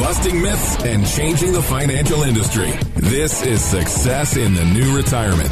busting myths and changing the financial industry. This is Success in the New Retirement.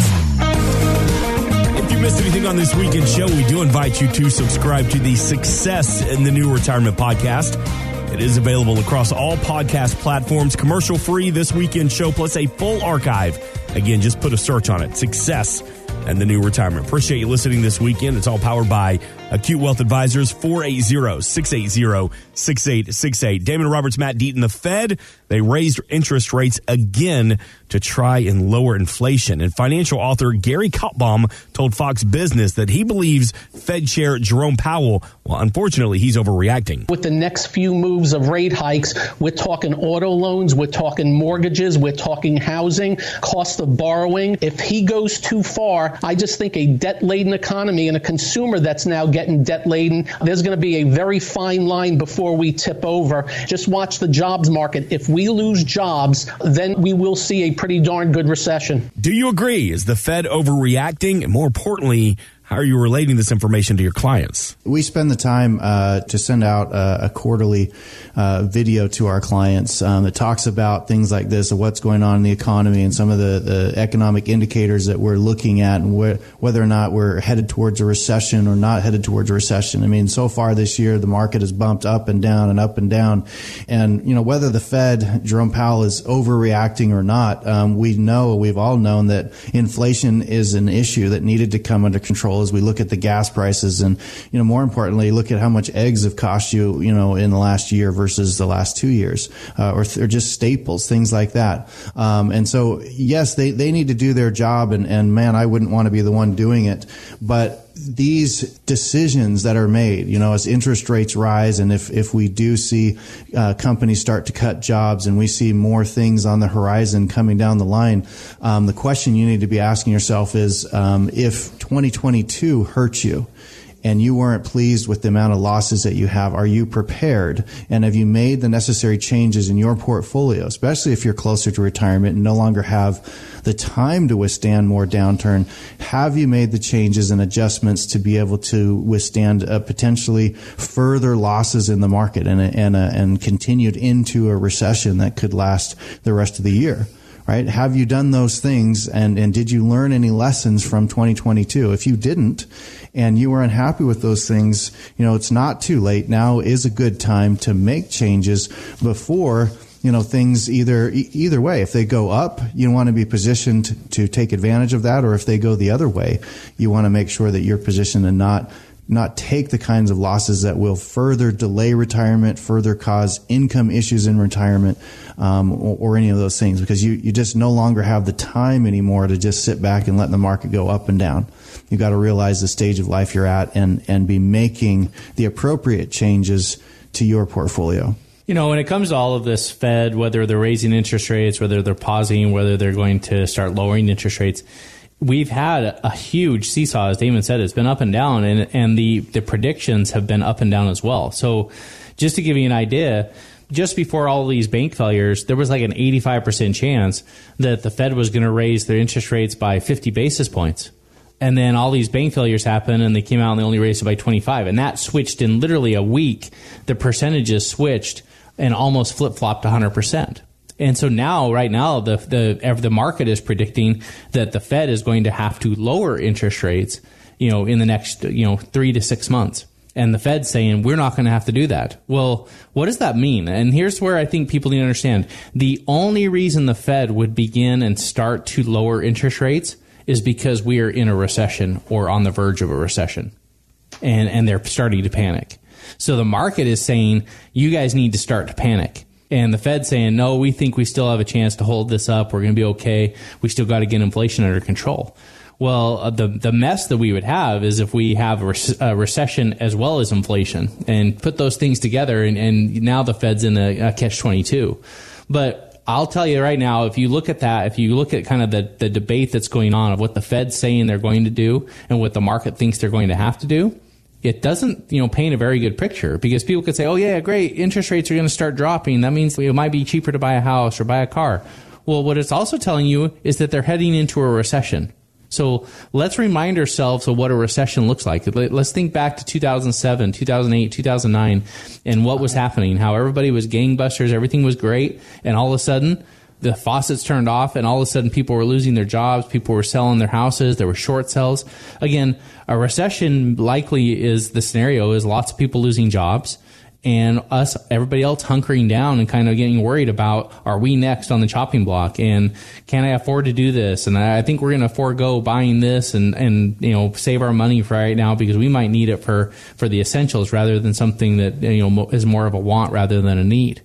If you missed anything on this weekend show, we do invite you to subscribe to the Success in the New Retirement podcast. It is available across all podcast platforms, commercial free this weekend show, plus a full archive. Again, just put a search on it Success and the New Retirement. Appreciate you listening this weekend. It's all powered by Acute Wealth Advisors, 480 680 6868. Damon Roberts, Matt Deaton, the Fed, they raised interest rates again to try and lower inflation. And financial author Gary Kaltbaum told Fox Business that he believes Fed Chair Jerome Powell, well, unfortunately, he's overreacting. With the next few moves of rate hikes, we're talking auto loans, we're talking mortgages, we're talking housing, cost of borrowing. If he goes too far, I just think a debt laden economy and a consumer that's now getting debt laden, there's going to be a very fine line before we tip over. Just watch the jobs market. If we lose jobs, then we will see a pretty darn good recession. Do you agree? Is the Fed overreacting? And more importantly, how are you relating this information to your clients? We spend the time uh, to send out a, a quarterly uh, video to our clients um, that talks about things like this, of what's going on in the economy and some of the, the economic indicators that we're looking at and wh- whether or not we're headed towards a recession or not headed towards a recession. I mean, so far this year, the market has bumped up and down and up and down. And, you know, whether the Fed, Jerome Powell, is overreacting or not, um, we know, we've all known that inflation is an issue that needed to come under control as we look at the gas prices and, you know, more importantly, look at how much eggs have cost you, you know, in the last year versus the last two years, uh, or, th- or just staples, things like that. Um, and so, yes, they, they need to do their job and, and man, I wouldn't want to be the one doing it, but these decisions that are made, you know, as interest rates rise, and if, if we do see uh, companies start to cut jobs and we see more things on the horizon coming down the line, um, the question you need to be asking yourself is um, if 2022 hurts you, and you weren't pleased with the amount of losses that you have, are you prepared? And have you made the necessary changes in your portfolio, especially if you're closer to retirement and no longer have the time to withstand more downturn? Have you made the changes and adjustments to be able to withstand uh, potentially further losses in the market and, and, uh, and continued into a recession that could last the rest of the year? Right? Have you done those things and, and did you learn any lessons from 2022? If you didn't and you were unhappy with those things, you know, it's not too late. Now is a good time to make changes before you know things either either way if they go up you want to be positioned to take advantage of that or if they go the other way you want to make sure that you're positioned and not not take the kinds of losses that will further delay retirement, further cause income issues in retirement, um, or, or, any of those things, because you, you just no longer have the time anymore to just sit back and let the market go up and down. You've got to realize the stage of life you're at and, and be making the appropriate changes to your portfolio. You know, when it comes to all of this Fed, whether they're raising interest rates, whether they're pausing, whether they're going to start lowering interest rates, we've had a huge seesaw, as Damon said. It's been up and down, and and the the predictions have been up and down as well. So, just to give you an idea. Just before all these bank failures, there was like an 85% chance that the Fed was going to raise their interest rates by 50 basis points. And then all these bank failures happened and they came out and they only raised it by 25. And that switched in literally a week. The percentages switched and almost flip flopped 100%. And so now, right now, the the the market is predicting that the Fed is going to have to lower interest rates, you know, in the next you know three to six months. And the Fed's saying we're not going to have to do that. Well, what does that mean? And here's where I think people need to understand: the only reason the Fed would begin and start to lower interest rates is because we are in a recession or on the verge of a recession, and and they're starting to panic. So the market is saying you guys need to start to panic and the Fed saying, no, we think we still have a chance to hold this up. We're going to be okay. We still got to get inflation under control. Well, uh, the the mess that we would have is if we have a, a, recession as well as inflation, and put those things together, and, and now the Fed's in a, a catch twenty two. But I'll tell you right now, if you look at that, if you look at kind of the, the debate that's going on of what the Fed's saying they're going to do and what the market thinks they're going to have to do, it doesn't, you know, paint a very good picture because people could say, "Oh yeah, great, interest rates are going to start dropping. That means it might be cheaper to buy a house or buy a car." Well, what it's also telling you is that they're heading into a recession. So let's remind ourselves of what a recession looks like. Let's think back to 2007, 2008, 2009, and what was happening, how everybody was gangbusters, everything was great, and all of a sudden, the faucets turned off and all of a sudden people were losing their jobs people were selling their houses there were short sales again a recession likely is the scenario is lots of people losing jobs and us, everybody else hunkering down and kind of getting worried about are we next on the chopping block and can I afford to do this? And I think we're going to forego buying this and, and, you know, save our money for right now because we might need it for, for the essentials rather than something that, you know, is more of a want rather than a need.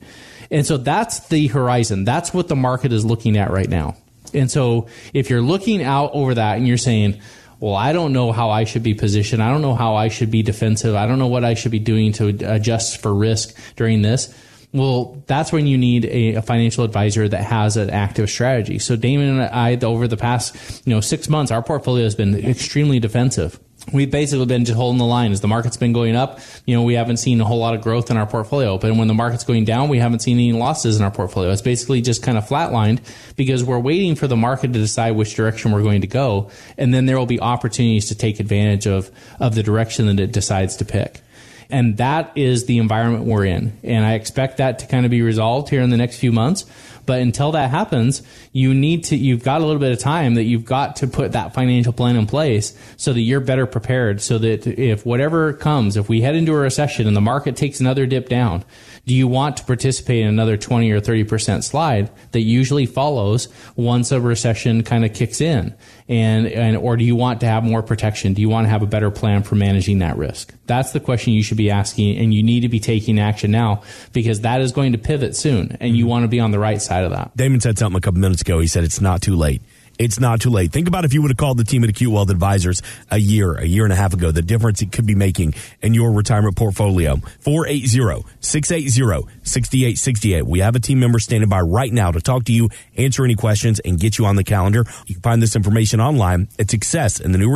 And so that's the horizon. That's what the market is looking at right now. And so if you're looking out over that and you're saying, well, I don't know how I should be positioned. I don't know how I should be defensive. I don't know what I should be doing to adjust for risk during this. Well, that's when you need a, a, financial advisor that has an active strategy. So Damon and I, over the past, you know, six months, our portfolio has been extremely defensive we've basically been just holding the line as the market's been going up. You know, we haven't seen a whole lot of growth in our portfolio, but when the market's going down, we haven't seen any losses in our portfolio. It's basically just kind of flatlined because we're waiting for the market to decide which direction we're going to go. And then there will be opportunities to take advantage of, of the direction that it decides to pick. And that is the environment we're in. And I expect that to kind of be resolved here in the next few months. But until that happens, you need to, you've got a little bit of time that you've got to put that financial plan in place so that you're better prepared. So that if whatever comes, if we head into a recession and the market takes another dip down, do you want to participate in another 20 or 30% slide that usually follows once a recession kind of kicks in? And, and, or do you want to have more protection? Do you want to have a better plan for managing that risk? That's the question you should be asking and you need to be taking action now because that is going to pivot soon and you want to be on the right side of that. Damon said something a couple minutes ago. He said it's not too late it's not too late. Think about if you would have called the team at Acute Wealth Advisors a year, a year and a half ago, the difference it could be making in your retirement portfolio. 480-680-6868. We have a team member standing by right now to talk to you, answer any questions, and get you on the calendar. You can find this information online at success in the new.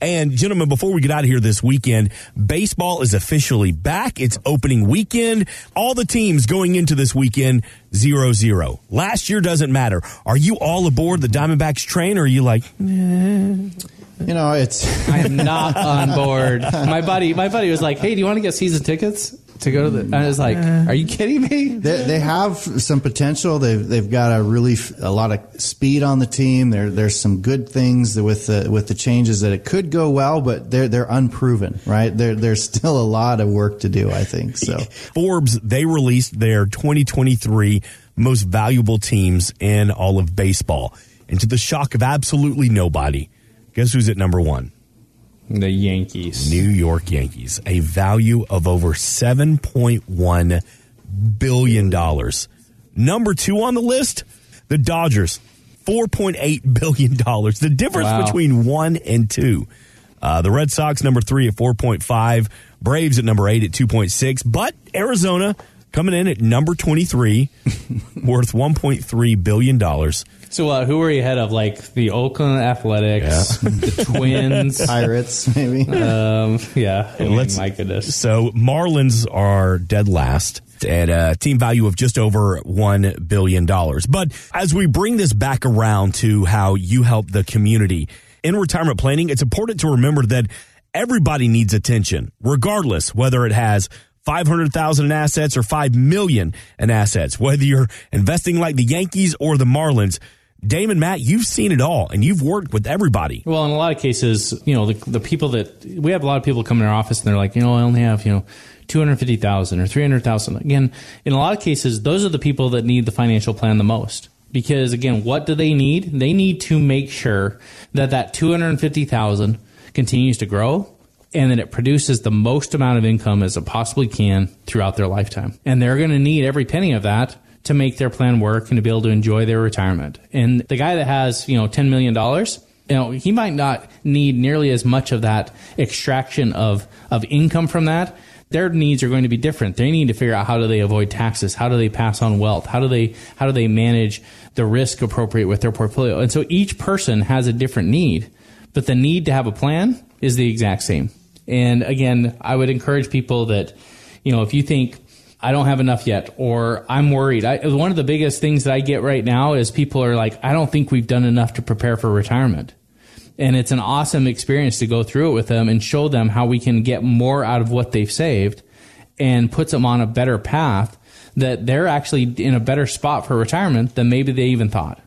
And gentlemen, before we get out of here this weekend, baseball is officially back. It's opening weekend. All the teams going into this weekend zero zero. Last year doesn't matter. Are you all aboard the Diamondbacks train, or are you like? Eh. You know, it's. I am not on board. My buddy, my buddy was like, "Hey, do you want to get season tickets?" To go to the. I was like, uh. "Are you kidding me?" They, they have some potential. They've they've got a really a lot of speed on the team. There there's some good things with the with the changes that it could go well, but they're they're unproven. Right? There there's still a lot of work to do. I think so. Forbes they released their 2023 most valuable teams in all of baseball, and to the shock of absolutely nobody, guess who's at number one? The Yankees. New York Yankees. A value of over $7.1 billion. Number two on the list, the Dodgers. $4.8 billion. The difference wow. between one and two. Uh, the Red Sox, number three at 4.5. Braves at number eight at 2.6. But Arizona coming in at number 23, worth $1.3 billion. So, uh, who are you ahead of? Like the Oakland Athletics, yeah. the Twins, Pirates, maybe. Um, yeah. I mean, my goodness. So, Marlins are dead last at a team value of just over $1 billion. But as we bring this back around to how you help the community in retirement planning, it's important to remember that everybody needs attention, regardless whether it has 500,000 in assets or 5 million in assets, whether you're investing like the Yankees or the Marlins. Damon, Matt, you've seen it all and you've worked with everybody. Well, in a lot of cases, you know, the, the people that we have a lot of people come in our office and they're like, you know, I only have, you know, 250,000 or 300,000. Again, in a lot of cases, those are the people that need the financial plan the most. Because again, what do they need? They need to make sure that that 250,000 continues to grow and that it produces the most amount of income as it possibly can throughout their lifetime. And they're going to need every penny of that to make their plan work and to be able to enjoy their retirement. And the guy that has, you know, $10 million, you know, he might not need nearly as much of that extraction of, of income from that. Their needs are going to be different. They need to figure out how do they avoid taxes? How do they pass on wealth? How do they, how do they manage the risk appropriate with their portfolio? And so each person has a different need, but the need to have a plan is the exact same. And again, I would encourage people that, you know, if you think I don't have enough yet, or I'm worried. I, one of the biggest things that I get right now is people are like, I don't think we've done enough to prepare for retirement. And it's an awesome experience to go through it with them and show them how we can get more out of what they've saved and puts them on a better path that they're actually in a better spot for retirement than maybe they even thought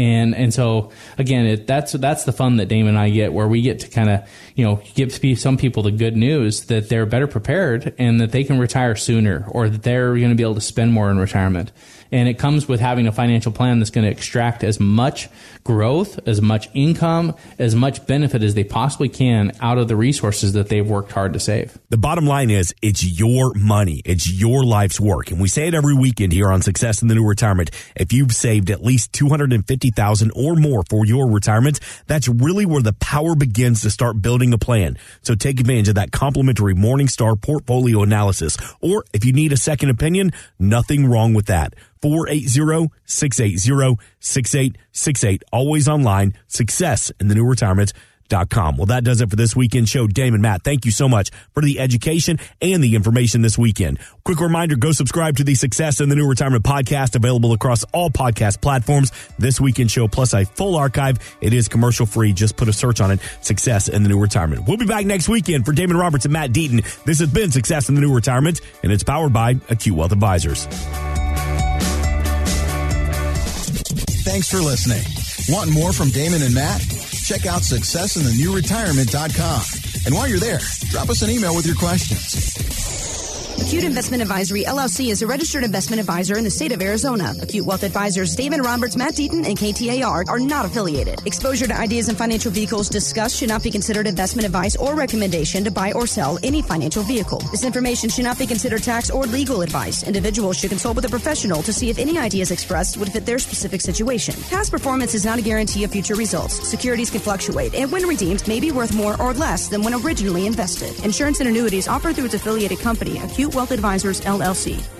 and and so again, it, that's that's the fun that Damon and I get, where we get to kind of you know give some people the good news that they're better prepared and that they can retire sooner, or that they're going to be able to spend more in retirement. And it comes with having a financial plan that's going to extract as much growth, as much income, as much benefit as they possibly can out of the resources that they've worked hard to save. The bottom line is it's your money. It's your life's work. And we say it every weekend here on Success in the New Retirement. If you've saved at least 250,000 or more for your retirement, that's really where the power begins to start building a plan. So take advantage of that complimentary Morningstar portfolio analysis. Or if you need a second opinion, nothing wrong with that. 480-680-6868. Always online. Success in the new retirement. Well, that does it for this weekend show. Damon, Matt, thank you so much for the education and the information this weekend. Quick reminder, go subscribe to the Success in the New Retirement podcast available across all podcast platforms. This weekend show plus a full archive. It is commercial free. Just put a search on it. Success in the New Retirement. We'll be back next weekend for Damon Roberts and Matt Deaton. This has been Success in the New Retirement and it's powered by Acute Wealth Advisors. Thanks for listening. Want more from Damon and Matt? Check out successinthenewretirement.com. And while you're there, drop us an email with your questions. Acute Investment Advisory LLC is a registered investment advisor in the state of Arizona. Acute Wealth Advisors David Roberts, Matt Deaton, and KTAR are not affiliated. Exposure to ideas and financial vehicles discussed should not be considered investment advice or recommendation to buy or sell any financial vehicle. This information should not be considered tax or legal advice. Individuals should consult with a professional to see if any ideas expressed would fit their specific situation. Past performance is not a guarantee of future results. Securities can fluctuate, and when redeemed, may be worth more or less than when originally invested. Insurance and annuities offered through its affiliated company, Acute Wealth Advisors, LLC.